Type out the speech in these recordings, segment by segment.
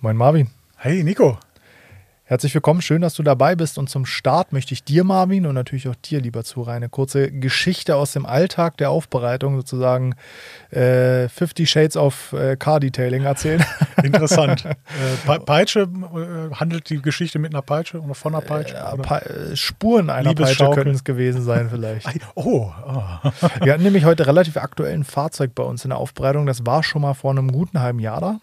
Moin Marvin. Hey Nico. Herzlich willkommen, schön, dass du dabei bist. Und zum Start möchte ich dir, Marvin, und natürlich auch dir, lieber Zuhörer, eine kurze Geschichte aus dem Alltag der Aufbereitung, sozusagen äh, 50 Shades of äh, Car Detailing erzählen. Interessant. äh, Peitsche, äh, handelt die Geschichte mit einer Peitsche oder von einer Peitsche? Äh, Pe Spuren einer Peitsche könnten es gewesen sein, vielleicht. oh. oh. Wir hatten nämlich heute relativ aktuell ein Fahrzeug bei uns in der Aufbereitung. Das war schon mal vor einem guten halben Jahr da.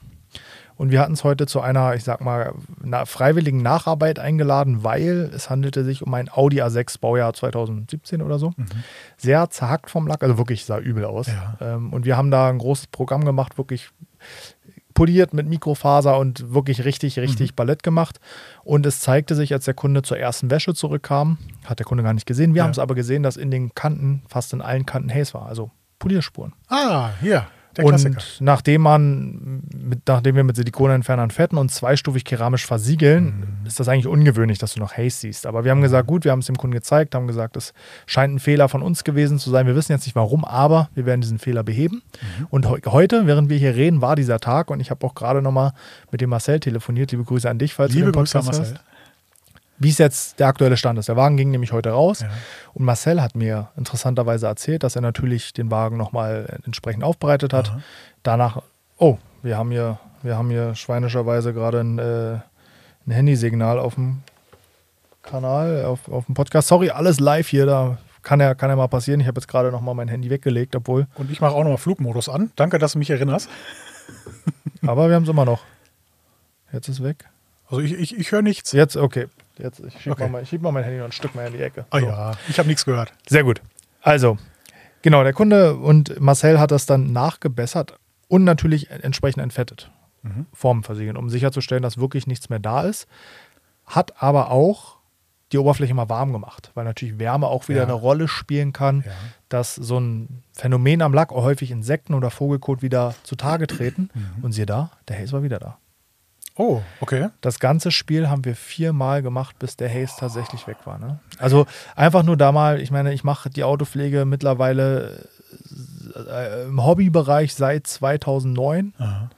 Und wir hatten es heute zu einer, ich sag mal, na, freiwilligen Nacharbeit eingeladen, weil es handelte sich um ein Audi A6 Baujahr 2017 oder so. Mhm. Sehr zerhackt vom Lack, also wirklich sah übel aus. Ja. Ähm, und wir haben da ein großes Programm gemacht, wirklich poliert mit Mikrofaser und wirklich richtig, richtig mhm. Ballett gemacht. Und es zeigte sich, als der Kunde zur ersten Wäsche zurückkam, hat der Kunde gar nicht gesehen. Wir ja. haben es aber gesehen, dass in den Kanten, fast in allen Kanten Haze war, also Polierspuren. Ah, hier. Der und nachdem man, mit, nachdem wir mit Silikonentfernern fetten und zweistufig keramisch versiegeln, mhm. ist das eigentlich ungewöhnlich, dass du noch Haze siehst. Aber wir haben gesagt, gut, wir haben es dem Kunden gezeigt, haben gesagt, es scheint ein Fehler von uns gewesen zu sein. Wir wissen jetzt nicht warum, aber wir werden diesen Fehler beheben. Mhm. Und he heute, während wir hier reden, war dieser Tag und ich habe auch gerade nochmal mit dem Marcel telefoniert. Liebe Grüße an dich, falls Liebe du den Podcast Grüße, Marcel. Hast wie es jetzt der aktuelle Stand ist. Der Wagen ging nämlich heute raus ja. und Marcel hat mir interessanterweise erzählt, dass er natürlich den Wagen nochmal entsprechend aufbereitet hat. Aha. Danach, oh, wir haben hier, wir haben hier schweinischerweise gerade ein, äh, ein Handysignal auf dem Kanal, auf, auf dem Podcast. Sorry, alles live hier, da kann ja, kann ja mal passieren. Ich habe jetzt gerade nochmal mein Handy weggelegt, obwohl. Und ich mache auch nochmal Flugmodus an. Danke, dass du mich erinnerst. Aber wir haben es immer noch. Jetzt ist weg. Also ich, ich, ich höre nichts. Jetzt, okay. Jetzt, ich schiebe okay. mal, schieb mal mein Handy noch ein Stück mehr in die Ecke. Ah so. ja, ich habe nichts gehört. Sehr gut. Also, genau, der Kunde und Marcel hat das dann nachgebessert und natürlich entsprechend entfettet. Mhm. Formen versiegeln, um sicherzustellen, dass wirklich nichts mehr da ist. Hat aber auch die Oberfläche mal warm gemacht, weil natürlich Wärme auch wieder ja. eine Rolle spielen kann, ja. dass so ein Phänomen am Lack, häufig Insekten oder Vogelkot wieder zutage treten. Mhm. Und siehe da, der Haze war wieder da. Oh, okay. Das ganze Spiel haben wir viermal gemacht, bis der Haze tatsächlich weg war. Ne? Also einfach nur da mal, ich meine, ich mache die Autopflege mittlerweile äh, im Hobbybereich seit 2009. Aha.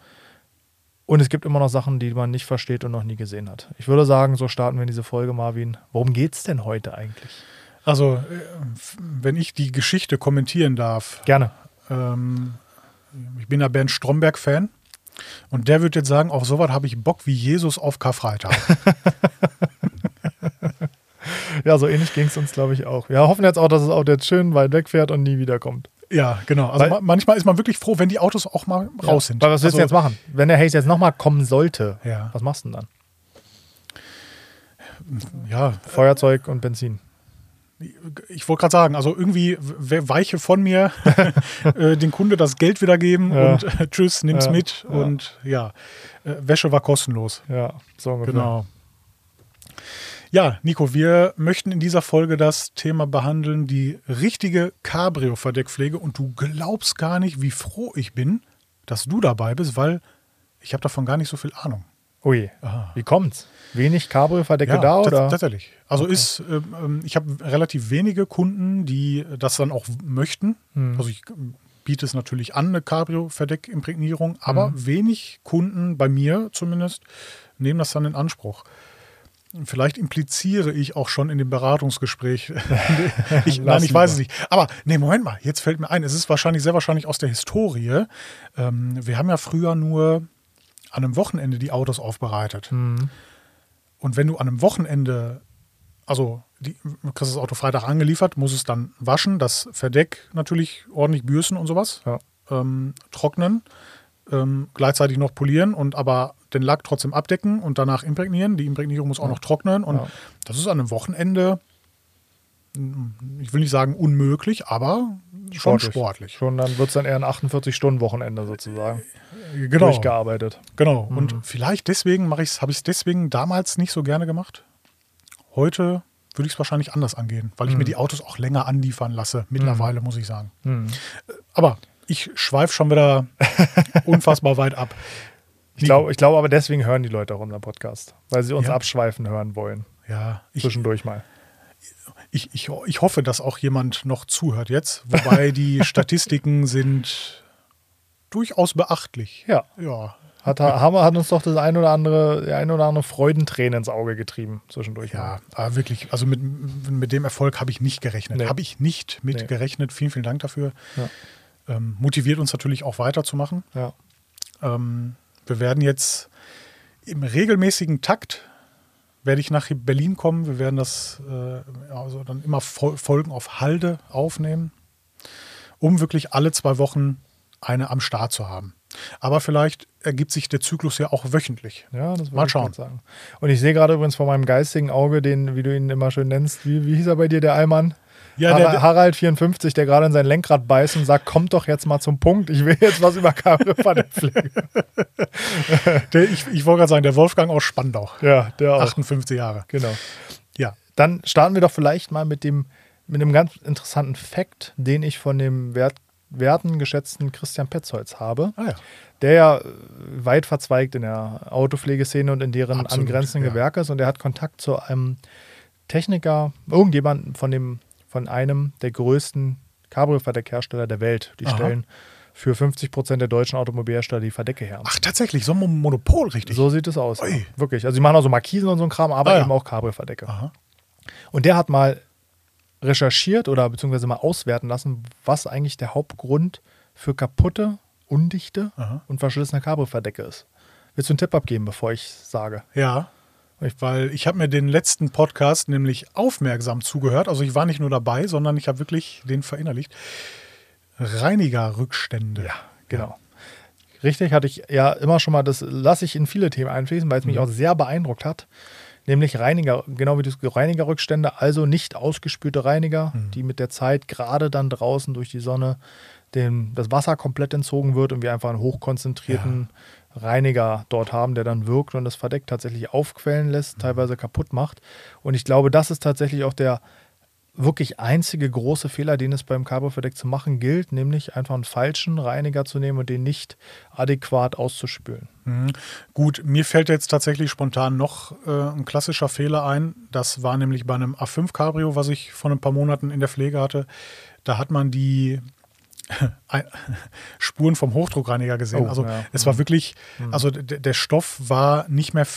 Und es gibt immer noch Sachen, die man nicht versteht und noch nie gesehen hat. Ich würde sagen, so starten wir in diese Folge, Marvin. Worum geht es denn heute eigentlich? Also, äh, wenn ich die Geschichte kommentieren darf. Gerne. Ähm, ich bin ja Bernd Stromberg-Fan. Und der wird jetzt sagen, auf sowas habe ich Bock wie Jesus auf Karfreitag. ja, so ähnlich ging es uns, glaube ich, auch. Wir hoffen jetzt auch, dass das Auto jetzt schön weit wegfährt und nie wiederkommt. Ja, genau. Also weil, manchmal ist man wirklich froh, wenn die Autos auch mal ja, raus sind. Weil was willst also, du jetzt machen? Wenn der Haze jetzt nochmal kommen sollte, ja. was machst du denn dann? Ja. Feuerzeug und Benzin ich wollte gerade sagen, also irgendwie weiche von mir äh, den Kunde das Geld wiedergeben ja. und äh, tschüss, nimm's ja. mit ja. und ja, äh, Wäsche war kostenlos. Ja, so ungefähr. Genau. Ja, Nico, wir möchten in dieser Folge das Thema behandeln, die richtige Cabrio-Verdeckpflege und du glaubst gar nicht, wie froh ich bin, dass du dabei bist, weil ich habe davon gar nicht so viel Ahnung. Ui, Aha. wie kommt's? Wenig Cabrio-Verdecke ja, da oder? Tatsächlich. Also okay. ist, ähm, ich habe relativ wenige Kunden, die das dann auch möchten. Hm. Also ich biete es natürlich an, eine Cabrio-Verdeckimprägnierung, aber hm. wenig Kunden, bei mir zumindest, nehmen das dann in Anspruch. Vielleicht impliziere ich auch schon in dem Beratungsgespräch. ich, nein, ich weiß es nicht. Aber nee, Moment mal, jetzt fällt mir ein, es ist wahrscheinlich sehr wahrscheinlich aus der Historie. Ähm, wir haben ja früher nur an einem Wochenende die Autos aufbereitet. Mhm. Und wenn du an einem Wochenende, also die, du kriegst das Auto Freitag angeliefert, muss es dann waschen, das Verdeck natürlich ordentlich bürsten und sowas, ja. ähm, trocknen, ähm, gleichzeitig noch polieren und aber den Lack trotzdem abdecken und danach imprägnieren. Die Imprägnierung muss auch ja. noch trocknen und ja. das ist an einem Wochenende ich will nicht sagen unmöglich, aber schon sportlich. sportlich. Schon, dann wird es dann eher ein 48-Stunden-Wochenende sozusagen. Äh, genau. Durchgearbeitet. Genau. Mhm. Und vielleicht deswegen mache ich habe ich es deswegen damals nicht so gerne gemacht. Heute würde ich es wahrscheinlich anders angehen, weil ich mhm. mir die Autos auch länger anliefern lasse. Mittlerweile, mhm. muss ich sagen. Mhm. Äh, aber ich schweife schon wieder unfassbar weit ab. Ich glaube ich glaub aber deswegen hören die Leute auch unseren Podcast, weil sie uns ja. abschweifen hören wollen. Ja. Zwischendurch mal ich, ich, ich hoffe, dass auch jemand noch zuhört jetzt, wobei die Statistiken sind durchaus beachtlich. Ja. Ja. Hat, haben, hat uns doch das ein oder andere, ein oder andere Freudentränen ins Auge getrieben zwischendurch. Ja, aber wirklich, also mit, mit dem Erfolg habe ich nicht gerechnet. Nee. Habe ich nicht mit Nee. gerechnet. Vielen, vielen Dank dafür. Ja. Ähm, motiviert uns natürlich auch weiterzumachen. Ja. Ähm, wir werden jetzt im regelmäßigen Takt werde ich nach Berlin kommen. Wir werden das äh, also dann immer Fol Folgen auf Halde aufnehmen, um wirklich alle zwei Wochen eine am Start zu haben. Aber vielleicht ergibt sich der Zyklus ja auch wöchentlich. Ja, das Mal ich schauen. sagen. Und ich sehe gerade übrigens vor meinem geistigen Auge den, wie du ihn immer schön nennst, wie, wie hieß er bei dir, der Allmann? Ja, der- Harald 54, der gerade in sein Lenkrad beißt und sagt, kommt doch jetzt mal zum Punkt, ich will jetzt was über Kabelverdeckpflege. Der, ich ich wollte gerade sagen, der Wolfgang aus Spandau. ja, der auch. 58 Jahre. Genau. Ja. Dann starten wir doch vielleicht mal mit dem mit einem ganz interessanten Fakt, den ich von dem wert, werten geschätzten Christian Petzholz habe, Ah ja. der ja äh, weit verzweigt in der Autopflegeszene und in deren Absolut, angrenzenden ja. Gewerke ist und er hat Kontakt zu einem Techniker, irgendjemanden von dem von einem der größten Cabrio-Verdeckhersteller der Welt. Die Aha. stellen für 50 Prozent der deutschen Automobilhersteller die Verdecke her. Ach, tatsächlich, so ein Monopol, richtig. So sieht es aus. Ja. Wirklich. Also, sie machen auch so Markisen und so ein Kram, aber Ah, ja. eben auch Cabrio-Verdecke. Und der hat mal recherchiert oder beziehungsweise mal auswerten lassen, was eigentlich der Hauptgrund für kaputte, undichte Aha. und verschlissene Cabrio-Verdecke ist. Willst du einen Tipp abgeben, bevor ich sage? Ja, weil ich habe mir den letzten Podcast nämlich aufmerksam zugehört. Also ich war nicht nur dabei, sondern ich habe wirklich den verinnerlicht. Reinigerrückstände. Ja, genau. Richtig, hatte ich ja immer schon mal, das lasse ich in viele Themen einfließen, weil es Mhm. mich auch sehr beeindruckt hat. Nämlich Reiniger, genau wie du Reinigerrückstände, also nicht ausgespülte Reiniger, Mhm. die mit der Zeit gerade dann draußen durch die Sonne dem, das Wasser komplett entzogen wird und wir einfach einen hochkonzentrierten Reiniger dort haben, der dann wirkt und das Verdeck tatsächlich aufquellen lässt, teilweise kaputt macht. Und ich glaube, das ist tatsächlich auch der wirklich einzige große Fehler, den es beim Cabrio-Verdeck zu machen gilt, nämlich einfach einen falschen Reiniger zu nehmen und den nicht adäquat auszuspülen. Mhm. Gut, mir fällt jetzt tatsächlich spontan noch äh, ein klassischer Fehler ein. Das war nämlich bei einem A5 Cabrio, was ich vor ein paar Monaten in der Pflege hatte. Da hat man die Spuren vom Hochdruckreiniger gesehen. Oh, also ja. es war wirklich, also der, Stoff war nicht mehr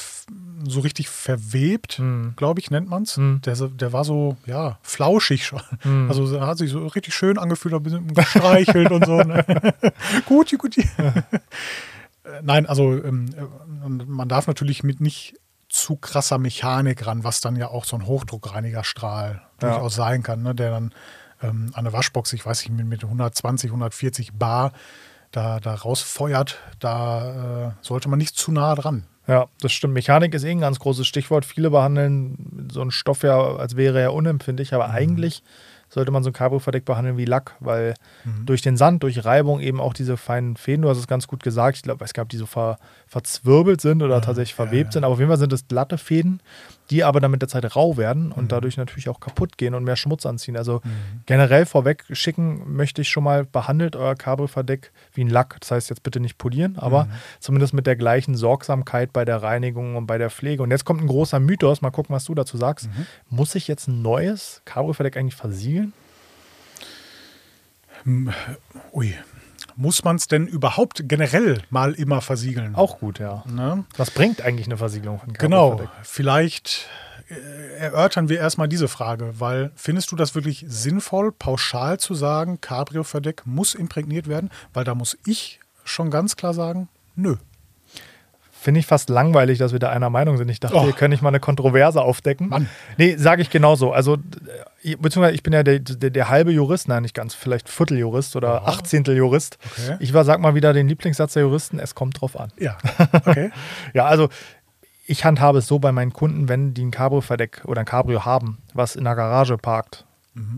so richtig verwebt, Mhm. glaube ich, nennt man es. Mhm. Der, der war so, ja, flauschig schon. Mhm. Also er hat sich so richtig schön angefühlt, ein bisschen gestreichelt und so. Ne? Guti, guti. Äh, Nein, also ähm, äh, man darf natürlich mit nicht zu krasser Mechanik ran, was dann ja auch so ein Hochdruckreinigerstrahl Ja. durchaus sein kann, ne? der dann ähm, an der Waschbox, ich weiß nicht, mit, mit 120, 140 Bar da, da rausfeuert, da äh, sollte man nicht zu nah dran. Ja, das stimmt. Mechanik ist eh ein ganz großes Stichwort. Viele behandeln so einen Stoff ja, als wäre er unempfindlich, aber eigentlich sollte man so ein Cabrio-Verdeck behandeln wie Lack, weil durch den Sand, durch Reibung eben auch diese feinen Fäden, du hast es ganz gut gesagt, ich glaube, es gab die so ver, verzwirbelt sind oder tatsächlich verwebt sind, aber auf jeden Fall sind es glatte Fäden, die aber dann mit der Zeit rau werden und dadurch natürlich auch kaputt gehen und mehr Schmutz anziehen. Also generell vorweg schicken möchte ich schon mal, behandelt euer Cabrio-Verdeck wie ein Lack. Das heißt jetzt bitte nicht polieren, aber zumindest mit der gleichen Sorgsamkeit bei der Reinigung und bei der Pflege. Und jetzt kommt ein großer Mythos, mal gucken, was du dazu sagst. Muss ich jetzt ein neues Cabrio-Verdeck eigentlich versiegeln? Ui. Muss man es denn überhaupt generell mal immer versiegeln? Auch gut, ja. Ne? Was bringt eigentlich eine Versiegelung von Genau, Cabrio-Verdeck? vielleicht äh, erörtern wir erstmal diese Frage, weil findest du das wirklich sinnvoll, pauschal zu sagen, Cabrio-Verdeck muss imprägniert werden? Weil da muss ich schon ganz klar sagen, nö. Finde ich fast langweilig, dass wir da einer Meinung sind. Ich dachte, Oh. wir können nicht mal eine Kontroverse aufdecken. Mann. Nee, sage ich genauso. Also, beziehungsweise ich bin ja der, der, der halbe Jurist, nein, nicht ganz, vielleicht Vierteljurist oder Achtzehntel Jurist. Okay. Ich war, sag mal wieder den Lieblingssatz der Juristen, es kommt drauf an. Ja, okay. Ja, also ich handhabe es so bei meinen Kunden, wenn die ein Cabrio-Verdeck oder ein Cabrio haben, was in der Garage parkt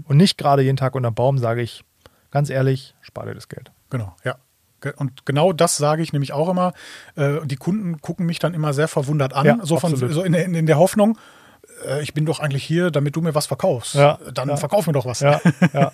und nicht gerade jeden Tag unter Baum, sage ich, ganz ehrlich, spare dir das Geld. genau, ja. Und genau das sage ich nämlich auch immer. Äh, Die Kunden gucken mich dann immer sehr verwundert an, Ja, so, von, so in, der- in der Hoffnung, äh, ich bin doch eigentlich hier, damit du mir was verkaufst. Ja, Dann ja. verkauf mir doch was. Ja, ja.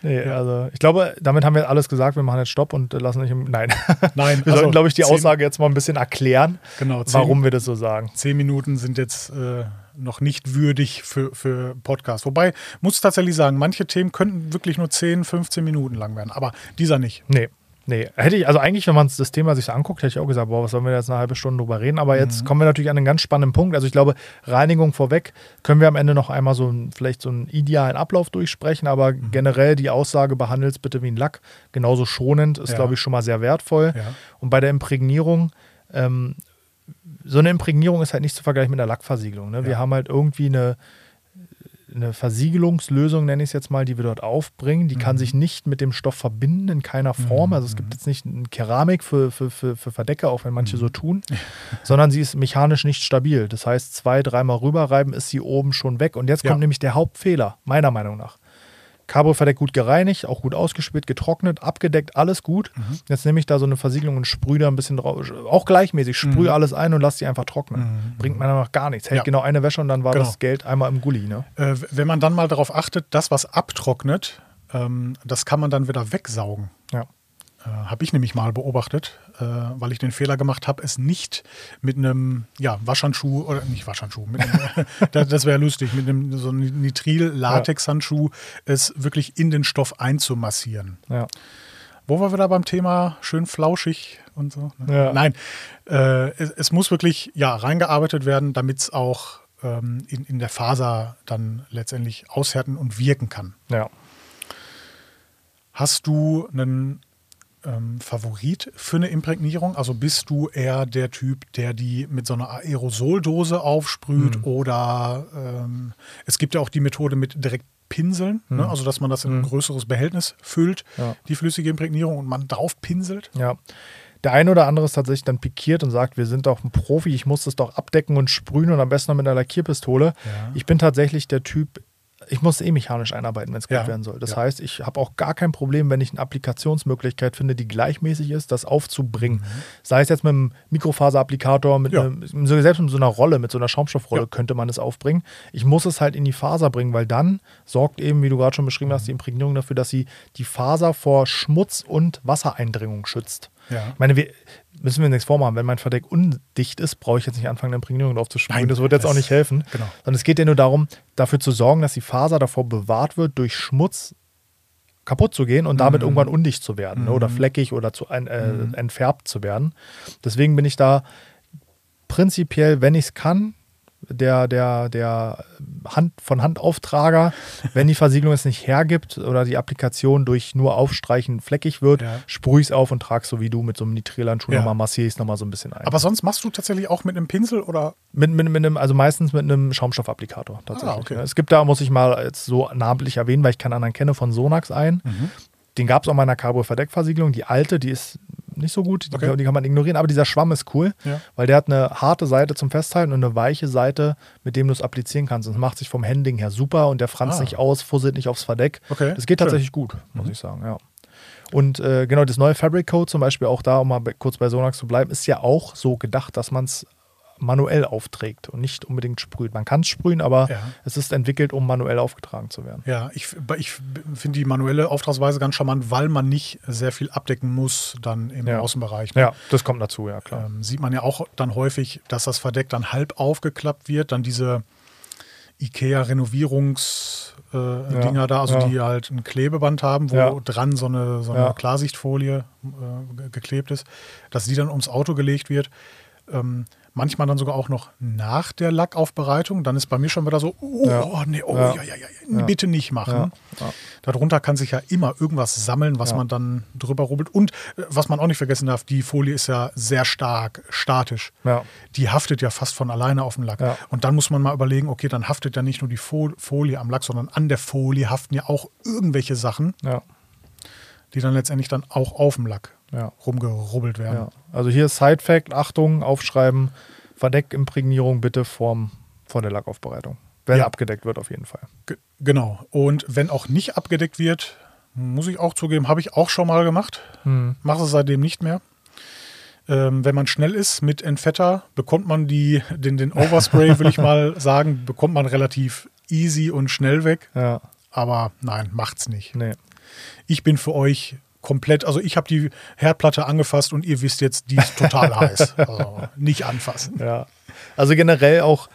Nee, also ich glaube, damit haben wir alles gesagt. Wir machen jetzt Stopp und äh, lassen nicht im. Nein. Nein, wir also sollten, glaube ich, die zehn- Aussage jetzt mal ein bisschen erklären, Genau, zehn- warum wir das so sagen. Zehn Minuten sind jetzt äh, noch nicht würdig für, für Podcast. Wobei, muss tatsächlich sagen, manche Themen könnten wirklich nur 10, 15 Minuten lang werden, aber dieser nicht. Nee, Nee, hätte ich, also eigentlich, wenn man das Thema sich so anguckt, hätte ich auch gesagt, boah, was sollen wir jetzt eine halbe Stunde drüber reden? Aber jetzt Mhm. kommen wir natürlich an einen ganz spannenden Punkt. Also ich glaube, Reinigung vorweg können wir am Ende noch einmal so ein, vielleicht so einen idealen Ablauf durchsprechen, aber Mhm. generell die Aussage, behandelt es bitte wie ein Lack, genauso schonend, ist, Ja. glaube ich, schon mal sehr wertvoll. Ja. Und bei der Imprägnierung, ähm, so eine Imprägnierung ist halt nicht zu vergleichen mit einer Lackversiegelung. Ne? Wir Ja. haben halt irgendwie eine, eine Versiegelungslösung, nenne ich es jetzt mal, die wir dort aufbringen. Die kann Mhm. sich nicht mit dem Stoff verbinden in keiner Form. Also es gibt jetzt nicht eine Keramik für, für, für, für Verdecke, auch wenn manche Mhm. so tun, sondern sie ist mechanisch nicht stabil. Das heißt, zwei, dreimal rüberreiben ist sie oben schon weg. Und jetzt Ja. kommt nämlich der Hauptfehler, meiner Meinung nach. Cabrio-Verdeck gut gereinigt, auch gut ausgespült, getrocknet, abgedeckt, alles gut. Mhm. Jetzt nehme ich da so eine Versiegelung und sprühe da ein bisschen drauf. Auch gleichmäßig, sprühe Mhm. alles ein und lasse die einfach trocknen. Mhm. Bringt meiner Meinung nach gar nichts. Hält Ja. genau eine Wäsche und dann war Genau. das Geld einmal im Gully. Ne? Äh, wenn man dann mal darauf achtet, das, was abtrocknet, ähm, das kann man dann wieder wegsaugen. Ja. Äh, habe ich nämlich mal beobachtet, äh, weil ich den Fehler gemacht habe, es nicht mit einem ja, Waschhandschuh oder nicht Waschhandschuh, einem, das, das wäre lustig, mit einem so einem Nitril-Latex-Handschuh es wirklich in den Stoff einzumassieren. Ja. Wo wir wieder beim Thema schön flauschig und so. ne? Ja. Nein, äh, es, es muss wirklich ja, reingearbeitet werden, damit es auch ähm, in, in der Faser dann letztendlich aushärten und wirken kann. ja. Hast du einen ähm, Favorit für eine Imprägnierung? Also bist du eher der Typ, der die mit so einer Aerosoldose aufsprüht Hm. oder ähm, es gibt ja auch die Methode mit direkt Pinseln, ne? also dass man das in ein größeres Behältnis füllt. Ja. die flüssige Imprägnierung und man drauf pinselt? Ja. Der eine oder andere ist tatsächlich dann pikiert und sagt, wir sind doch ein Profi, ich muss das doch abdecken und sprühen und am besten noch mit einer Lackierpistole. Ja. Ich bin tatsächlich der Typ, ich muss eh mechanisch einarbeiten, wenn es gut Ja. werden soll. Das Ja. heißt, ich habe auch gar kein Problem, wenn ich eine Applikationsmöglichkeit finde, die gleichmäßig ist, das aufzubringen. Sei es jetzt mit einem Mikrofaserapplikator, mit Mhm. Ja. einem, selbst mit so einer Rolle, mit so einer Schaumstoffrolle könnte man es aufbringen. Ich muss es halt in die Faser bringen, weil dann sorgt eben, wie du gerade schon beschrieben hast, die Imprägnierung dafür, dass sie die Faser vor Schmutz und Wassereindringung schützt. Ja. Ich meine, wir müssen wir nichts vormachen. Wenn mein Verdeck undicht ist, brauche ich jetzt nicht anfangen, eine Imprägnierung drauf zu sprühen. Nein, das wird jetzt das- auch nicht helfen. genau. Sondern es geht ja nur darum, dafür zu sorgen, dass die Faser davor bewahrt wird, durch Schmutz kaputt zu gehen und Mhm. damit irgendwann undicht zu werden ne, oder fleckig oder zu ein, äh, Mhm. entfärbt zu werden. Deswegen bin ich da prinzipiell, wenn ich es kann, der, der, der Hand, von Handauftrager, wenn die Versiegelung es nicht hergibt oder die Applikation durch nur Aufstreichen fleckig wird, Ja. sprühe ich es auf und trage es so wie du mit so einem Nitrilandschuh Ja. nochmal, massiere ich es nochmal so ein bisschen ein. Aber sonst machst du tatsächlich auch mit einem Pinsel oder? Mit, mit, mit einem, also meistens mit einem Schaumstoffapplikator tatsächlich. Ah, okay. ne. Es gibt da, muss ich mal jetzt so namentlich erwähnen, weil ich keinen anderen kenne, von Sonax ein. Mhm. Den gab es auch mal in einer Carbon-Verdeckversiegelung. Die alte, die ist nicht so gut, die, Okay. die kann man ignorieren, aber dieser Schwamm ist cool, Ja. weil der hat eine harte Seite zum Festhalten und eine weiche Seite, mit dem du es applizieren kannst. Und es macht sich vom Handling her super und der franzt Ah. nicht aus, fusselt nicht aufs Verdeck. Okay, Das geht schön. tatsächlich gut, muss ich sagen, ja. Und äh, genau, das neue Fabric Code zum Beispiel, auch da, um mal kurz bei Sonax zu bleiben, ist ja auch so gedacht, dass man es manuell aufträgt und nicht unbedingt sprüht. Man kann es sprühen, aber Ja. es ist entwickelt, um manuell aufgetragen zu werden. Ja, ich, ich finde die manuelle Auftragsweise ganz charmant, weil man nicht sehr viel abdecken muss dann im Ja. Außenbereich. ne? Ja, das kommt dazu, ja klar. Ähm, sieht man ja auch dann häufig, dass das Verdeck dann halb aufgeklappt wird, dann diese IKEA-Renovierungsdinger äh, Dinger da, also ja. die halt ein Klebeband haben, wo Ja. dran so eine, so eine Ja. Klarsichtfolie äh, ge- geklebt ist, dass die dann ums Auto gelegt wird. Ähm, manchmal dann sogar auch noch nach der Lackaufbereitung. Dann ist bei mir schon wieder so, oh, Ja. oh nee, oh, Ja. ja. Ja, bitte nicht machen. Darunter kann sich ja immer irgendwas sammeln, was man dann drüber rubbelt. Und äh, was man auch nicht vergessen darf, die Folie ist ja sehr stark statisch. Die haftet ja fast von alleine auf dem Lack. Und dann muss man mal überlegen, okay, dann haftet ja nicht nur die Fo- Folie am Lack, sondern an der Folie haften ja auch irgendwelche Sachen, Ja. Die dann letztendlich dann auch auf dem Lack Ja. rumgerubbelt werden. Ja. Also hier ist Side-Fact, Achtung, aufschreiben, Verdeckimprägnierung bitte vorm, vor der Lackaufbereitung. Wenn Ja. abgedeckt wird, auf jeden Fall. Ge- Genau. Und wenn auch nicht abgedeckt wird, muss ich auch zugeben, habe ich auch schon mal gemacht. Hm. Mache es seitdem nicht mehr. Ähm, wenn man schnell ist mit Entfetter, bekommt man die, den, den Overspray, will ich mal sagen, bekommt man relativ easy und schnell weg. Ja, Aber nein, macht's nicht. nee. Ich bin für euch komplett, also ich habe die Herdplatte angefasst und ihr wisst jetzt, die ist total heiß. Also nicht anfassen. Ja. Also generell auch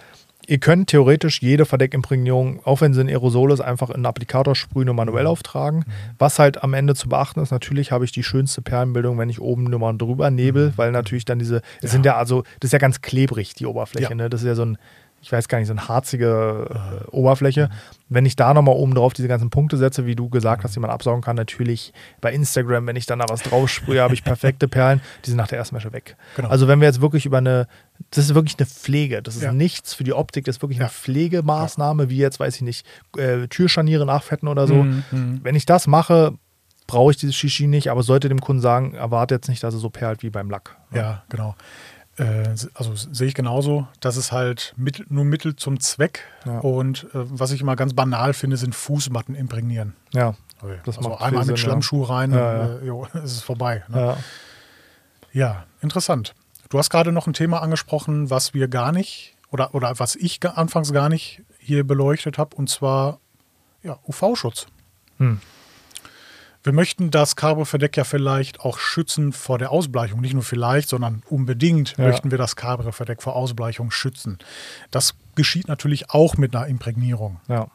Ihr könnt theoretisch jede Verdeckimprägnierung, auch wenn sie ein Aerosol ist, einfach in einen Applikator sprühen und manuell auftragen. Was halt am Ende zu beachten ist, natürlich habe ich die schönste Perlenbildung, wenn ich oben nur mal drüber nebel, weil natürlich dann diese, es sind ja also, das ist ja ganz klebrig, die Oberfläche, Ja. ne? Das ist ja so ein, ich weiß gar nicht, so eine harzige äh, Oberfläche. Wenn ich da nochmal oben drauf diese ganzen Punkte setze, wie du gesagt hast, die man absaugen kann, natürlich bei Instagram, wenn ich dann da was drauf sprühe, habe ich perfekte Perlen, die sind nach der ersten Wäsche weg. Genau. Also wenn wir jetzt wirklich über eine, das ist wirklich eine Pflege, das ist Ja. nichts für die Optik, das ist wirklich Ja. eine Pflegemaßnahme, wie jetzt, weiß ich nicht, äh, Türscharniere nachfetten oder so. Mhm, mhm. Wenn ich das mache, brauche ich dieses Shishi nicht, aber sollte dem Kunden sagen, erwarte jetzt nicht, dass er so perlt wie beim Lack. Ja, genau. Äh, also sehe ich genauso. Das ist halt mit, nur Mittel zum Zweck. Ja. Und äh, was ich immer ganz banal finde, sind Fußmatten imprägnieren. Ja, Das Das also einmal viel mit Sinn, ja. Schlammschuh rein, Ja, äh, jo, ist es vorbei. Ne? ja. Interessant. Du hast gerade noch ein Thema angesprochen, was wir gar nicht oder, oder was ich anfangs gar nicht hier beleuchtet habe, und zwar UV-Schutz. Hm. Wir möchten das Cabrio-Verdeck ja vielleicht auch schützen vor der Ausbleichung. Nicht nur vielleicht, sondern unbedingt Ja. möchten wir das Cabrio-Verdeck vor Ausbleichung schützen. Das geschieht natürlich auch mit einer Imprägnierung. ja.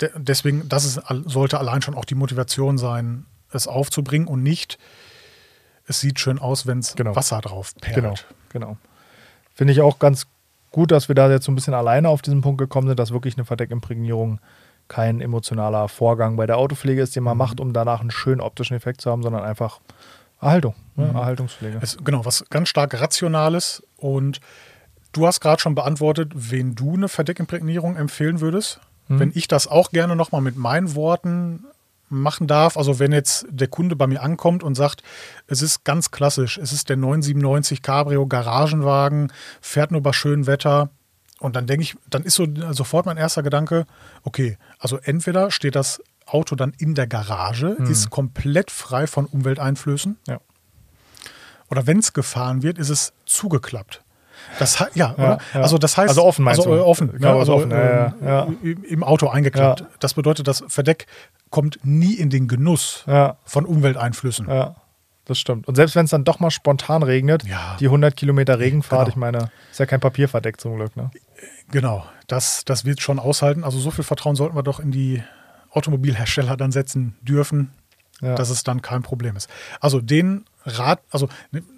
De deswegen, das ist, sollte allein schon auch die Motivation sein, es aufzubringen und nicht, es sieht schön aus, wenn es Genau. Wasser drauf perlt. Genau, genau. Finde ich auch ganz gut, dass wir da jetzt so ein bisschen alleine auf diesen Punkt gekommen sind, dass wirklich eine Verdeckimprägnierung kein emotionaler Vorgang bei der Autopflege ist, den Mhm. man macht, um danach einen schönen optischen Effekt zu haben, sondern einfach Erhaltung, ne? Mhm. Erhaltungspflege. Es, genau, was ganz stark Rationales. Und du hast gerade schon beantwortet, wen du eine Verdeckimprägnierung empfehlen würdest. Mhm. Wenn ich das auch gerne nochmal mit meinen Worten machen darf, also wenn jetzt der Kunde bei mir ankommt und sagt, es ist ganz klassisch, es ist der 997 Cabrio Garagenwagen, fährt nur bei schönem Wetter. Und dann denke ich, dann ist so sofort mein erster Gedanke, okay, also entweder steht das Auto dann in der Garage, ist komplett frei von Umwelteinflößen, Ja. oder wenn es gefahren wird, ist es zugeklappt. Das ja, Ja, oder? ja. Also das heißt Also offen meinst also, du? äh, offen, ne? Also offen, ja, ja, ähm, im- Auto eingeklappt. Das bedeutet, das Verdeck kommt nie in den Genuss von Umwelteinflüssen. ja, das stimmt. Und selbst wenn es dann doch mal spontan regnet, Ja. die 100 Kilometer Regenfahrt, Genau. ich meine, ist ja kein Papierverdeck zum Glück, ne? Genau, das, das wird schon aushalten. Also so viel Vertrauen sollten wir doch in die Automobilhersteller dann setzen dürfen, Ja. dass es dann kein Problem ist. Also den Rat, also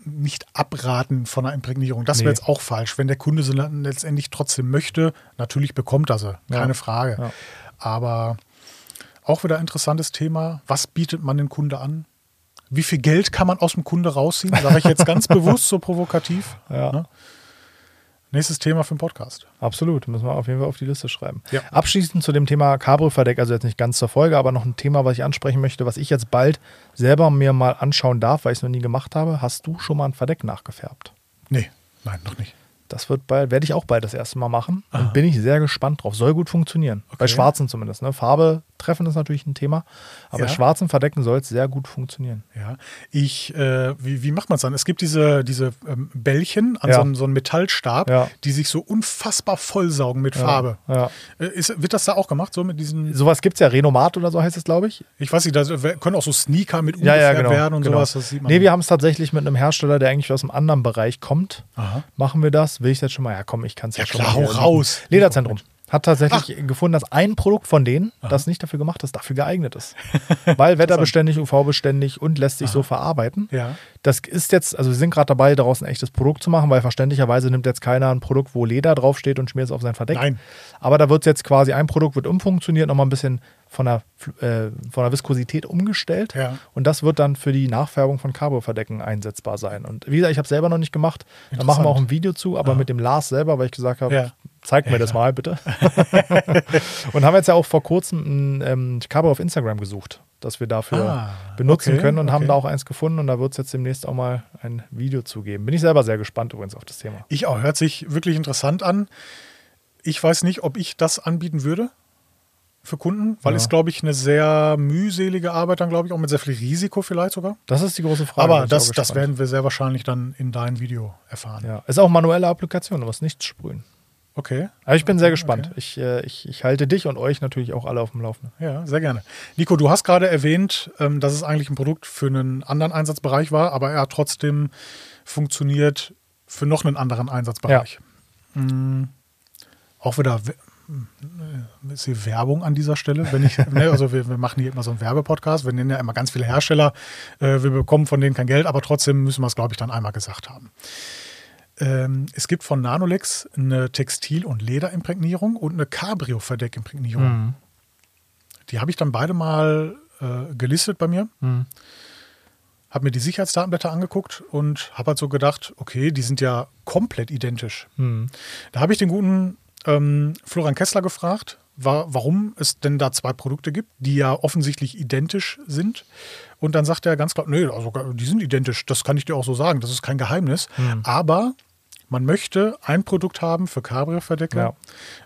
nicht abraten von einer Imprägnierung, das wäre Nee. jetzt auch falsch. Wenn der Kunde sie letztendlich trotzdem möchte, natürlich bekommt er sie, keine Ja. Frage. Ja. Aber auch wieder interessantes Thema, was bietet man dem Kunde an? Wie viel Geld kann man aus dem Kunde rausziehen? Sage ich jetzt ganz bewusst so provokativ. Ja. Ne? Nächstes Thema für den Podcast. Absolut, müssen wir auf jeden Fall auf die Liste schreiben. Ja. Abschließend zu dem Thema Cabrio-Verdeck, also jetzt nicht ganz zur Folge, aber noch ein Thema, was ich ansprechen möchte, was ich jetzt bald selber mir mal anschauen darf, weil ich es noch nie gemacht habe. Hast du schon mal ein Verdeck nachgefärbt? Nee, nein, noch nicht. Das wird bald, werde ich auch bald das erste Mal machen und bin ich sehr gespannt drauf. Soll gut funktionieren. Bei Okay. schwarzen zumindest. Ne? Farbe treffen ist natürlich ein Thema, aber Ja. schwarzen Verdecken soll es sehr gut funktionieren. Ja, ich, äh, wie, wie macht man es dann? Es gibt diese, diese ähm, Bällchen an Ja. so, einem, so einem Metallstab, Ja. die sich so unfassbar vollsaugen mit Farbe. Ja. Äh, ist, wird das da auch gemacht, so mit diesen, Sowas gibt es ja, Renomat oder so heißt es, glaube ich. ich weiß nicht, da können auch so Sneaker mit umgefärbt genau. werden und genau. sowas, das sieht man. Nee, wir haben es tatsächlich mit einem Hersteller, der eigentlich aus einem anderen Bereich kommt. Aha. Machen wir das? Will ich jetzt schon mal? Ja, komm, ich kann es ja, Ja, schon klar, mal. hau raus. Lederzentrum. Hat tatsächlich gefunden, dass ein Produkt von denen, das nicht dafür gemacht ist, dafür geeignet ist. Weil wetterbeständig, UV-beständig und lässt sich so verarbeiten. Ja. Das ist jetzt, also wir sind gerade dabei, daraus ein echtes Produkt zu machen, weil verständlicherweise nimmt jetzt keiner ein Produkt, wo Leder draufsteht und schmiert es auf sein Verdeck. Nein. Aber da wird jetzt quasi ein Produkt wird umfunktioniert, nochmal ein bisschen von der, äh, von der Viskosität umgestellt. Ja. Und das wird dann für die Nachfärbung von Carbo-Verdecken einsetzbar sein. Und wie gesagt, ich habe es selber noch nicht gemacht. Da machen wir auch ein Video zu, aber mit dem Lars selber, weil ich gesagt habe, Ja. Zeig mir das mal bitte. und haben jetzt ja auch vor kurzem ein ähm, Carbo auf Instagram gesucht, das wir dafür Ah, benutzen okay, können und haben okay. da auch eins gefunden und da wird es jetzt demnächst auch mal ein Video zugeben. Bin ich selber sehr gespannt übrigens auf das Thema. Ich auch, hört sich wirklich interessant an. Ich weiß nicht, ob ich das anbieten würde für Kunden, weil Ja. es, glaube ich, eine sehr mühselige Arbeit dann, glaube ich, auch mit sehr viel Risiko vielleicht sogar. Das ist die große Frage. Aber das, das werden wir sehr wahrscheinlich dann in deinem Video erfahren. Ja, ist auch manuelle Applikation, du musst nichts sprühen. Okay, Aber ich bin sehr gespannt. okay. Ich, äh, ich, ich halte dich und euch natürlich auch alle auf dem Laufenden. ja, sehr gerne. Nico, du hast gerade erwähnt, ähm, dass es eigentlich ein Produkt für einen anderen Einsatzbereich war, aber er hat trotzdem funktioniert für noch einen anderen Einsatzbereich. Mm. auch wieder äh, ist hier Werbung an dieser Stelle. Wenn ich, ne, also wir, wir, machen hier immer so einen Werbepodcast. Wir nennen ja immer ganz viele Hersteller. Äh, wir bekommen von denen kein Geld, aber trotzdem müssen wir es, glaube ich, dann einmal gesagt haben. Ähm, es gibt von Nanolex eine Textil- und Lederimprägnierung und eine Cabrio-Verdeckimprägnierung. Mhm. Die habe ich dann beide mal äh, gelistet bei mir. Mhm. Habe mir die Sicherheitsdatenblätter angeguckt und habe halt so gedacht, okay, die sind ja komplett identisch. Mhm. Da habe ich den guten ähm, Florian Kessler gefragt, war, warum es denn da zwei Produkte gibt, die ja offensichtlich identisch sind. Und dann sagt er ganz klar, nee, also die sind identisch, das kann ich dir auch so sagen, das ist kein Geheimnis. Mhm. Aber man möchte ein Produkt haben für Cabrio-Verdecke ja.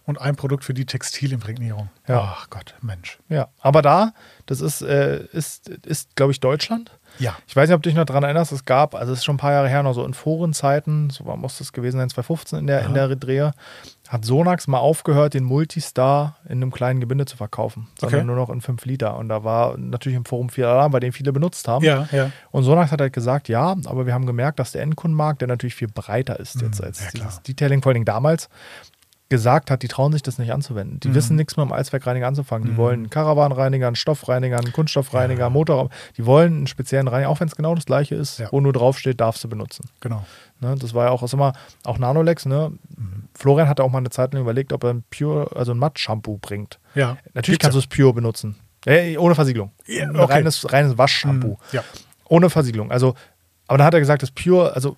und ein Produkt für die Textilimprägnierung. Ja. Ach Gott, Mensch. Ja, aber da, das ist, äh, ist, ist glaube ich, Deutschland. Ja. Ich weiß nicht, ob du dich noch daran erinnerst, es gab, also es ist schon ein paar Jahre her, noch so in Forenzeiten, so muss das gewesen sein, 2015 in der, ja. in der Drehe, hat Sonax mal aufgehört, den Multistar in einem kleinen Gebinde zu verkaufen, sondern okay. nur noch in 5 Liter. Und da war natürlich im Forum viel Alarm, bei dem viele benutzt haben. Ja, ja. Und Sonax hat halt gesagt, ja, aber wir haben gemerkt, dass der Endkundenmarkt, der natürlich viel breiter ist jetzt mhm, als ja, dieses Detailing, vor allem damals, gesagt hat, die trauen sich das nicht anzuwenden. Die mhm. wissen nichts mehr mit dem Eiswerkreiniger anzufangen. Die mhm. wollen einen Karawanreiniger, einen Stoffreiniger, einen Kunststoffreiniger, ja. Motorraum. Die wollen einen speziellen Reiniger, auch wenn es genau das gleiche ist, ja. wo nur draufsteht, darfst du benutzen. Genau. Ne, das war ja auch, immer, auch Nanolex, ne? Mhm. Florian hatte auch mal eine Zeit lang überlegt, ob er ein Pure, also ein Matt-Shampoo bringt. Ja. Natürlich Gibt's kannst du es Pure benutzen. Äh, ohne Versiegelung. Ja, okay. reines, reines Waschshampoo. Mhm. Ja. Ohne Versiegelung. Also, aber dann hat er gesagt, das Pure, also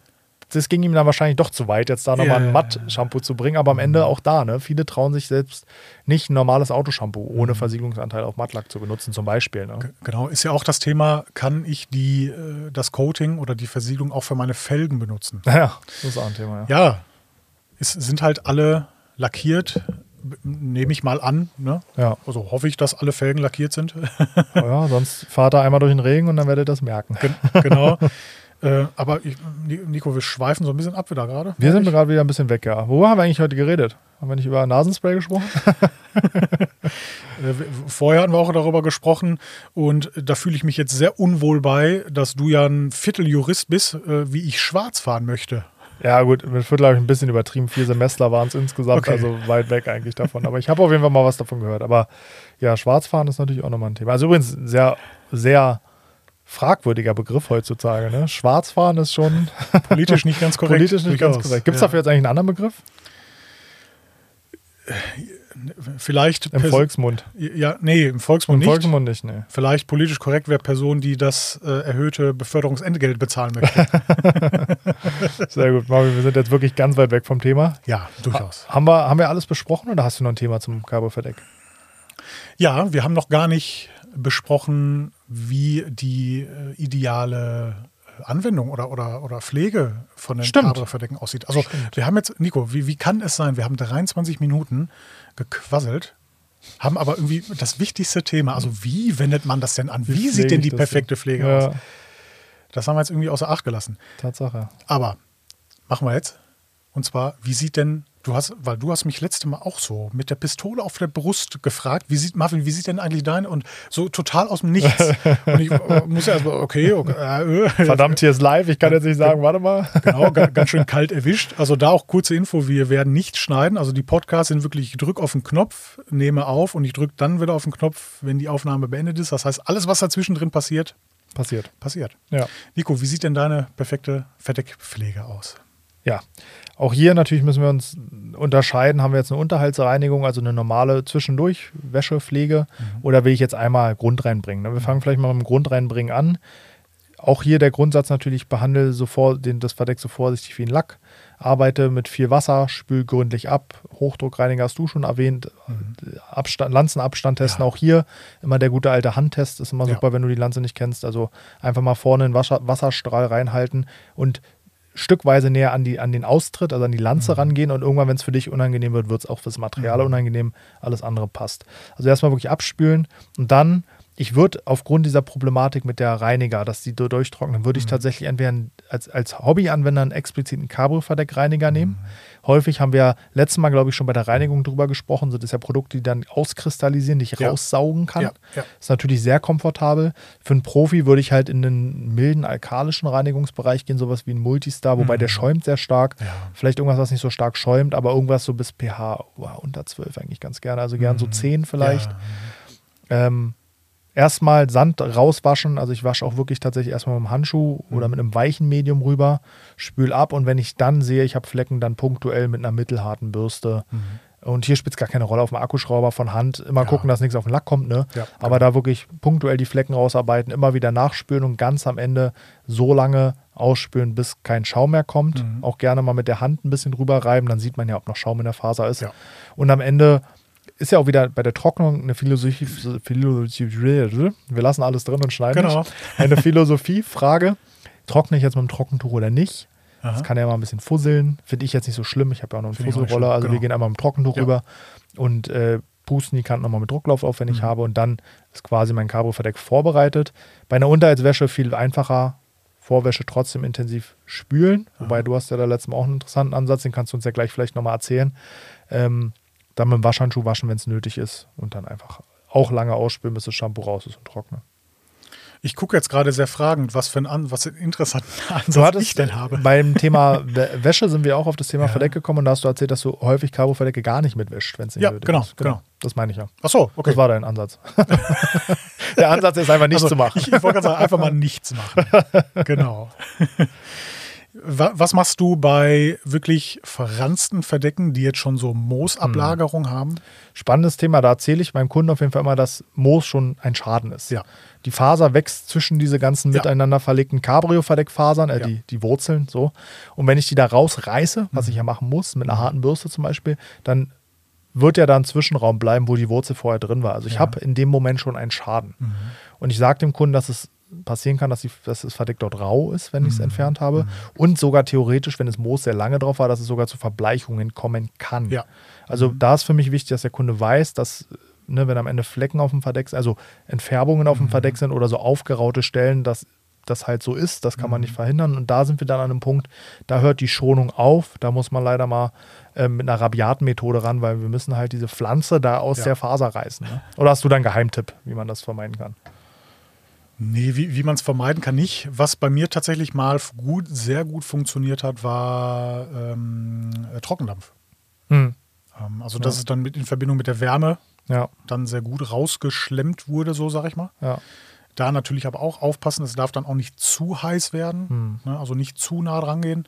das ging ihm dann wahrscheinlich doch zu weit, jetzt da nochmal yeah. ein Matt-Shampoo zu bringen. Aber am Ende mhm. auch da, ne? Viele trauen sich selbst nicht ein normales Autoshampoo ohne mhm. Versiegelungsanteil auf Mattlack zu benutzen, zum Beispiel. Ne? Genau, ist ja auch das Thema, kann ich die, äh, das Coating oder die Versiegelung auch für meine Felgen benutzen? Ja, das ist auch ein Thema, ja. Ja, es sind halt alle lackiert, nehme ich mal an. Ne? Ja. Also hoffe ich, dass alle Felgen lackiert sind. ja, sonst fahrt er einmal durch den Regen und dann werdet ihr das merken. genau. Äh, aber ich, Nico, wir schweifen so ein bisschen ab wieder gerade. Wir sind gerade wieder ein bisschen weg, ja. Worüber haben wir eigentlich heute geredet? Haben wir nicht über Nasenspray gesprochen? Äh, vorher hatten wir auch darüber gesprochen und da fühle ich mich jetzt sehr unwohl bei, dass du ja ein Vierteljurist bist, äh, wie ich schwarz fahren möchte. Ja, gut, mit Viertel habe ich ein bisschen übertrieben. Vier Semester waren es insgesamt, okay. also weit weg eigentlich davon. Aber ich habe auf jeden Fall mal was davon gehört. Aber ja, Schwarzfahren ist natürlich auch nochmal ein Thema. Also übrigens sehr, sehr fragwürdiger Begriff heutzutage. Ne? Schwarzfahren ist schon politisch nicht ganz korrekt. politisch nicht ganz korrekt. Gibt es ja. dafür jetzt eigentlich einen anderen Begriff? Vielleicht im Volksmund. Ja, nee, im Volksmund Im nicht. Volksmund nicht, nee. Vielleicht politisch korrekt wäre Person, die das äh, erhöhte Beförderungsentgelt bezahlen möchte. Sehr gut, Marvin, wir sind jetzt wirklich ganz weit weg vom Thema. Ja, durchaus. Ha haben, wir, haben wir alles besprochen oder hast du noch ein Thema zum Carbo-Verdeck? Ja, wir haben noch gar nicht besprochen, wie die äh, ideale äh, Anwendung oder, oder, oder Pflege von den Cabra-Verdecken aussieht. Also Stimmt. wir haben jetzt, Nico, wie, wie kann es sein, wir haben 23 Minuten gequasselt, haben aber irgendwie das wichtigste Thema, also wie wendet man das denn an? Wie, wie sieht denn die perfekte Pflege ja. aus? Das haben wir jetzt irgendwie außer Acht gelassen. Tatsache. Aber machen wir jetzt. Und zwar, wie sieht denn Du hast, weil du hast mich letzte Mal auch so mit der Pistole auf der Brust gefragt, wie sieht Marvin, wie sieht denn eigentlich dein und so total aus dem Nichts. und ich äh, muss ja erstmal, okay, okay äh, äh. verdammt, hier ist live, ich kann jetzt nicht sagen, warte mal. genau, ganz schön kalt erwischt. Also da auch kurze Info, wir werden nicht schneiden. Also die Podcasts sind wirklich, ich drücke auf den Knopf, nehme auf und ich drücke dann wieder auf den Knopf, wenn die Aufnahme beendet ist. Das heißt, alles, was dazwischen drin passiert, passiert. Passiert. Ja. Nico, wie sieht denn deine perfekte Verdeckpflege aus? Ja, auch hier natürlich müssen wir uns unterscheiden. Haben wir jetzt eine Unterhaltsreinigung, also eine normale zwischendurch Wäschepflege, mhm. oder will ich jetzt einmal Grund reinbringen? Wir fangen vielleicht mal mit dem Grund reinbringen an. Auch hier der Grundsatz natürlich, behandle sofort den, das Verdeck so vorsichtig wie ein Lack. Arbeite mit viel Wasser, spül gründlich ab. Hochdruckreiniger hast du schon erwähnt. Mhm. Abstand, Lanzenabstand testen ja. auch hier. Immer der gute alte Handtest ist immer super, ja. wenn du die Lanze nicht kennst. Also einfach mal vorne einen Wasser, Wasserstrahl reinhalten und stückweise näher an, die, an den Austritt, also an die Lanze mhm. rangehen und irgendwann, wenn es für dich unangenehm wird, wird es auch fürs Material mhm. unangenehm, alles andere passt. Also erstmal wirklich abspülen und dann ich würde aufgrund dieser Problematik mit der Reiniger, dass die durchtrocknen, würde ich mhm. tatsächlich entweder als, als Hobbyanwender einen expliziten Cabrio-Verdeckreiniger mhm. nehmen. Häufig haben wir letztes Mal, glaube ich, schon bei der Reinigung drüber gesprochen, sind es ja Produkte, die dann auskristallisieren, die ich ja. raussaugen kann. Ja. Ja. Ist natürlich sehr komfortabel. Für einen Profi würde ich halt in den milden alkalischen Reinigungsbereich gehen, sowas wie ein Multistar, wobei mhm. der schäumt sehr stark. Vielleicht irgendwas, was nicht so stark schäumt, aber irgendwas so bis pH oh, unter 12 eigentlich ganz gerne. Also gern so 10 mhm. vielleicht. Ähm, erstmal Sand rauswaschen. Also ich wasche auch wirklich tatsächlich erstmal mit dem Handschuh mhm. oder mit einem weichen Medium rüber, spül ab und wenn ich dann sehe, ich habe Flecken, dann punktuell mit einer mittelharten Bürste. Mhm. Und hier spielt es gar keine Rolle auf dem Akkuschrauber von Hand. Immer ja. gucken, dass nichts auf den Lack kommt, ne? Ja, Aber genau. da wirklich punktuell die Flecken rausarbeiten, immer wieder nachspülen und ganz am Ende so lange ausspülen, bis kein Schaum mehr kommt. Mhm. Auch gerne mal mit der Hand ein bisschen drüber reiben, dann sieht man ja, ob noch Schaum in der Faser ist. Ja. Und am Ende ist ja auch wieder bei der Trocknung eine Philosophie, Philosophie wir lassen alles drin und schneiden genau. nicht. Eine Philosophiefrage, trockne ich jetzt mit dem Trockentuch oder nicht? Aha. Das kann ja mal ein bisschen fusseln, finde ich jetzt nicht so schlimm, ich habe ja auch noch einen Fusselroller, also genau. wir gehen einmal mit dem Trockentuch ja. rüber und äh, pusten die Kanten nochmal mit Drucklauf auf, wenn ich mhm. habe und dann ist quasi mein Cabrio-Verdeck vorbereitet. Bei einer Unterheitswäsche viel einfacher, Vorwäsche trotzdem intensiv spülen, wobei du hast ja da letztes Mal auch einen interessanten Ansatz, den kannst du uns ja gleich vielleicht nochmal erzählen. Ähm, dann mit dem Waschhandschuh waschen, wenn es nötig ist. Und dann einfach auch lange ausspülen, bis das Shampoo raus ist und trocknet. Ich gucke jetzt gerade sehr fragend, was für ein An was einen interessanten Ansatz ich denn habe. Beim Thema Wäsche sind wir auch auf das Thema ja. Verdeck gekommen und da hast du erzählt, dass du häufig Cabo-Verdecke gar nicht mitwäscht, wenn es nicht ja, nötig genau, ist. Genau, genau. Das meine ich ja. Ach so, okay. Das war dein Ansatz. Der Ansatz ist einfach nichts also, zu machen. Ich, ich wollte gerade sagen, einfach mal nichts machen. genau. Was machst du bei wirklich verransten Verdecken, die jetzt schon so Moosablagerung hm. haben? Spannendes Thema. Da erzähle ich meinem Kunden auf jeden Fall immer, dass Moos schon ein Schaden ist. Ja. Die Faser wächst zwischen diese ganzen ja. miteinander verlegten Cabrio-Verdeckfasern, äh, ja. die, die Wurzeln, so. Und wenn ich die da rausreiße, was ich ja machen muss, mit einer harten Bürste zum Beispiel, dann wird ja da ein Zwischenraum bleiben, wo die Wurzel vorher drin war. Also ich ja. habe in dem Moment schon einen Schaden. Mhm. Und ich sage dem Kunden, dass es passieren kann, dass, die, dass das Verdeck dort rau ist, wenn ich es mhm. entfernt habe. Mhm. Und sogar theoretisch, wenn das Moos sehr lange drauf war, dass es sogar zu Verbleichungen kommen kann. Ja. Also mhm. da ist für mich wichtig, dass der Kunde weiß, dass, ne, wenn am Ende Flecken auf dem Verdeck, also Entfärbungen auf dem mhm. Verdeck sind oder so aufgeraute Stellen, dass das halt so ist, das kann man nicht mhm. verhindern. Und da sind wir dann an einem Punkt, da hört die Schonung auf. Da muss man leider mal äh, mit einer rabiaten Methode ran, weil wir müssen halt diese Pflanze da aus ja. der Faser reißen. Ne? Oder hast du da einen Geheimtipp, wie man das vermeiden kann? Nee, wie, wie man es vermeiden kann, nicht. Was bei mir tatsächlich mal gut, sehr gut funktioniert hat, war ähm, äh, Trockendampf. Hm. Ähm, also, dass ja. es dann mit, in Verbindung mit der Wärme ja. dann sehr gut rausgeschlemmt wurde, so sag ich mal. Ja. Da natürlich aber auch aufpassen, es darf dann auch nicht zu heiß werden, hm. ne, also nicht zu nah dran gehen.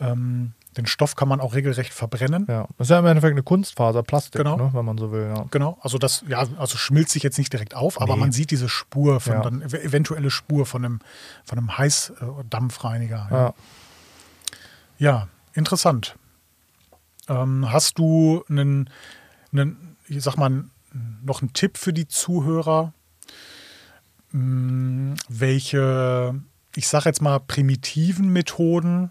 Ähm, den Stoff kann man auch regelrecht verbrennen. Ja, das ist ja im Endeffekt eine Kunstfaser, Plastik, genau. ne, wenn man so will. Ja. Genau, also das, ja, also schmilzt sich jetzt nicht direkt auf, nee. aber man sieht diese Spur von ja. dann eventuelle Spur von einem, von einem Heißdampfreiniger. Ja. ja. ja interessant. Ähm, hast du einen, einen, ich sag mal, noch einen Tipp für die Zuhörer, hm, welche, ich sag jetzt mal, primitiven Methoden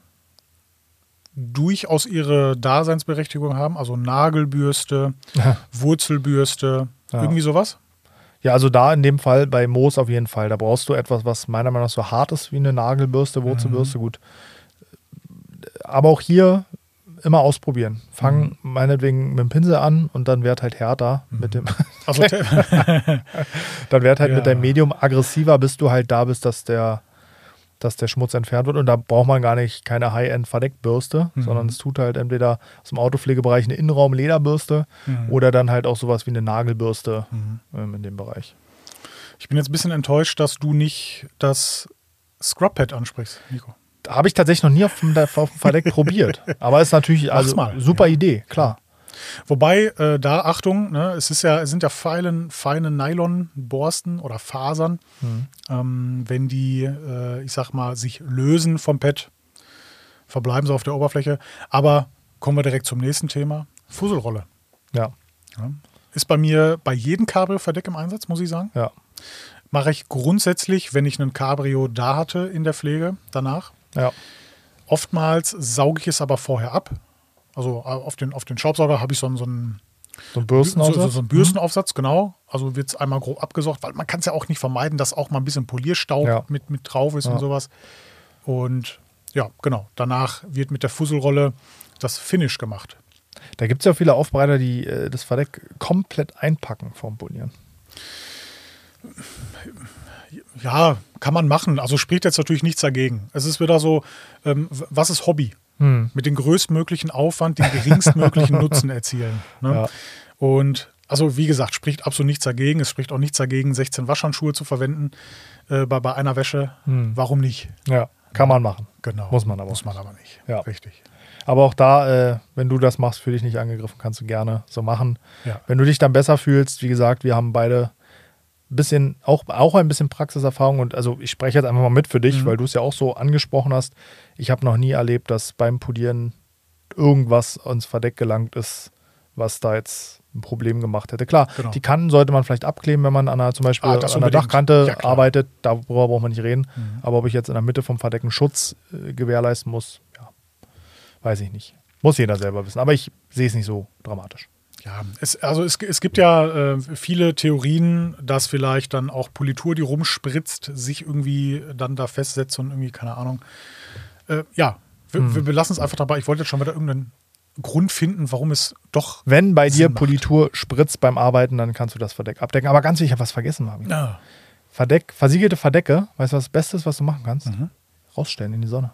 durchaus ihre Daseinsberechtigung haben, also Nagelbürste. Wurzelbürste, ja. irgendwie sowas? Ja, also da in dem Fall bei Moos auf jeden Fall. Da brauchst du etwas, was meiner Meinung nach so hart ist wie eine Nagelbürste, Wurzelbürste, mhm. gut. Aber auch hier immer ausprobieren. Fang mhm. meinetwegen mit dem Pinsel an und dann werd halt härter mhm. mit dem. Also dann werd halt ja. mit deinem Medium aggressiver, bis du halt da bist, dass der dass der Schmutz entfernt wird. Und da braucht man gar nicht keine High-End-Verdeckbürste, mhm. sondern es tut halt entweder aus dem Autopflegebereich eine Innenraum-Lederbürste mhm. oder dann halt auch sowas wie eine Nagelbürste mhm. ähm, in dem Bereich. Ich bin jetzt ein bisschen enttäuscht, dass du nicht das Scrub-Pad ansprichst, Nico. Habe ich tatsächlich noch nie auf dem, auf dem Verdeck probiert. Aber ist natürlich also super ja. Idee, klar. Wobei, äh, da Achtung, ne, es ist ja, es sind ja feine, feine Nylonborsten oder Fasern. Mhm. Ähm, wenn die, äh, ich sag mal, sich lösen vom Pad, verbleiben sie auf der Oberfläche. Aber kommen wir direkt zum nächsten Thema. Fusselrolle. Ja. ja. Ist bei mir bei jedem Cabrio-Verdeck im Einsatz, muss ich sagen. Ja. Mache ich grundsätzlich, wenn ich einen Cabrio da hatte in der Pflege danach. Ja. Oftmals sauge ich es aber vorher ab, also äh, auf den, auf den Staubsauger habe ich so, einen, so einen So ein Bürstenaufsatz? So, so, so ein Bürstenaufsatz, genau. Also wird es einmal grob abgesorgt, weil man kann es ja auch nicht vermeiden, dass auch mal ein bisschen Polierstaub Ja. mit, mit drauf ist Ja. und sowas. Und ja, genau. Danach wird mit der Fusselrolle das Finish gemacht. Da gibt es ja auch viele Aufbereiter, die äh, das Verdeck komplett einpacken vorm Polieren. Ja, kann man machen. Also spricht jetzt natürlich nichts dagegen. Es ist wieder so, ähm, was ist Hobby? Hm. Mit dem größtmöglichen Aufwand den geringstmöglichen Nutzen erzielen. Ne? Ja. Und also wie gesagt, spricht absolut nichts dagegen. Es spricht auch nichts dagegen, 16 Waschhandschuhe zu verwenden äh, bei, bei einer Wäsche. Hm. Warum nicht? Ja, kann man machen. Genau. Muss man aber Muss man aber nicht. Ja. Richtig. Aber auch da, äh, wenn du das machst, fühl dich nicht angegriffen, kannst du gerne so machen. Ja. Wenn du dich dann besser fühlst, wie gesagt, wir haben beide bisschen, auch, auch ein bisschen Praxiserfahrung und also ich spreche jetzt einfach mal mit für dich, Mhm. weil du es ja auch so angesprochen hast. Ich habe noch nie erlebt, dass beim Polieren irgendwas ans Verdeck gelangt ist, was da jetzt ein Problem gemacht hätte. Klar, Genau. die Kanten sollte man vielleicht abkleben, wenn man an einer, zum Beispiel Ah, an der unbedingt. Dachkante Ja, arbeitet. Darüber braucht man nicht reden. Mhm. Aber ob ich jetzt in der Mitte vom Verdeck einen Schutz äh, gewährleisten muss, ja, weiß ich nicht. Muss jeder selber wissen. Aber ich sehe es nicht so dramatisch. Ja, es, also es, es gibt ja äh, viele Theorien, dass vielleicht dann auch Politur, die rumspritzt, sich irgendwie dann da festsetzt und irgendwie, keine Ahnung. Äh, ja, wir, Hm. wir belassen es einfach dabei. Ich wollte jetzt schon wieder irgendeinen Grund finden, warum es doch. Wenn bei dir Sinn macht. Politur spritzt beim Arbeiten, dann kannst du das Verdeck abdecken. Aber ganz habe was vergessen, Marvin. Ja. Verdeck, versiegelte Verdecke, weißt du, was das Beste ist, was du machen kannst? Mhm. Rausstellen in die Sonne.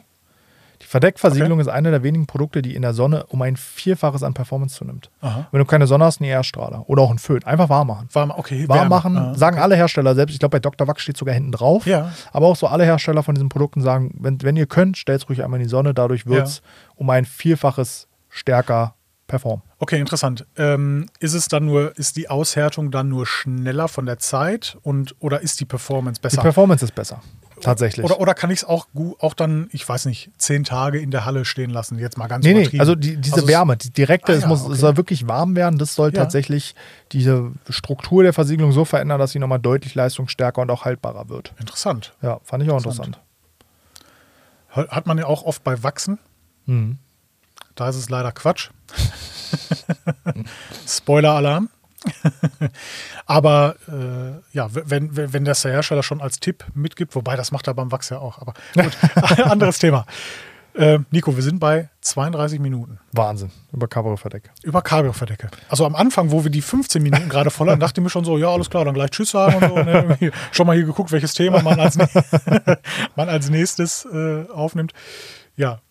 Die Verdeckversiegelung ist eine der wenigen Produkte, die in der Sonne um ein Vielfaches an Performance zunimmt. Aha. Wenn du keine Sonne hast, einen ER-Strahler oder auch einen Föhn. Einfach warm machen. Warm, okay, Warm Wärme. machen, Ah, sagen alle Hersteller selbst. Ich glaube, bei Dr. Wachs steht sogar hinten drauf. Ja. Aber auch so alle Hersteller von diesen Produkten sagen, wenn, wenn ihr könnt, stellt es ruhig einmal in die Sonne. Dadurch wird es um ein Vielfaches stärker performen. Okay, interessant. Ähm, ist es dann nur, ist die Aushärtung dann nur schneller von der Zeit und oder ist die Performance Die besser? Performance ist besser. Tatsächlich. Oder, oder kann ich es auch, auch dann, ich weiß nicht, zehn Tage in der Halle stehen lassen? Jetzt mal ganz Nee, nee, übertrieben. also die, diese Also Wärme, die direkte, Ah, es, ja, muss, okay. es soll wirklich warm werden. Das soll Ja. tatsächlich diese Struktur der Versiegelung so verändern, dass sie nochmal deutlich leistungsstärker und auch haltbarer wird. Interessant. Ja, fand ich auch Interessant. interessant. Hat man ja auch oft bei Wachsen. Mhm. Da ist es leider Quatsch. Spoiler-Alarm. aber äh, ja, wenn, wenn, das der Hersteller schon als Tipp mitgibt, wobei das macht er beim Wachs ja auch, aber gut, anderes Thema. Äh, Nico, wir sind bei 32 Minuten Wahnsinn. Über Cabrio-Verdeck. über Cabrio-Verdecke. Also am Anfang, wo wir die 15 Minuten gerade voll hatten, dachte ich mir schon so, ja, alles klar, dann gleich Tschüss sagen und so. Ne? Schon mal hier geguckt, welches Thema man als, man als nächstes äh, aufnimmt. Ja,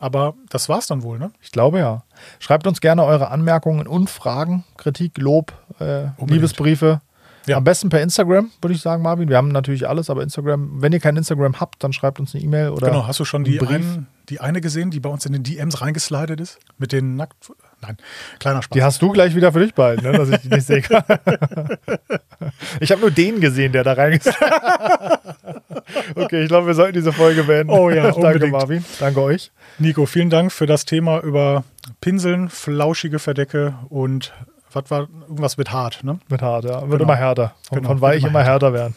aber das war's dann wohl, ne? Ich glaube ja. Schreibt uns gerne eure Anmerkungen und Fragen, Kritik, Lob, äh. Liebesbriefe. Ja. Am besten per Instagram, würde ich sagen, Marvin. Wir haben natürlich alles, aber Instagram, wenn ihr kein Instagram habt, dann schreibt uns eine E-Mail oder. Genau, hast du schon die, einen die eine gesehen, die bei uns in den DMs reingeslidet ist? Mit den nackt. Nein, kleiner Spaß. Die hast du gleich wieder für dich behalten, ne? dass ich die nicht sehe. ich habe nur den gesehen, der da reingesetzt Okay, ich glaube, wir sollten diese Folge beenden. Oh ja, Danke, unbedingt. Marvin. Danke euch. Nico, vielen Dank für das Thema über Pinseln, flauschige Verdecke und was war irgendwas mit hart, ne? Mit hart, ja. Wird Genau. immer härter. Von, Genau, von weich immer immer härter werden.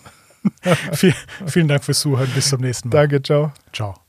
Viel, vielen Dank fürs Zuhören. Bis zum nächsten Mal. Danke, ciao. Ciao.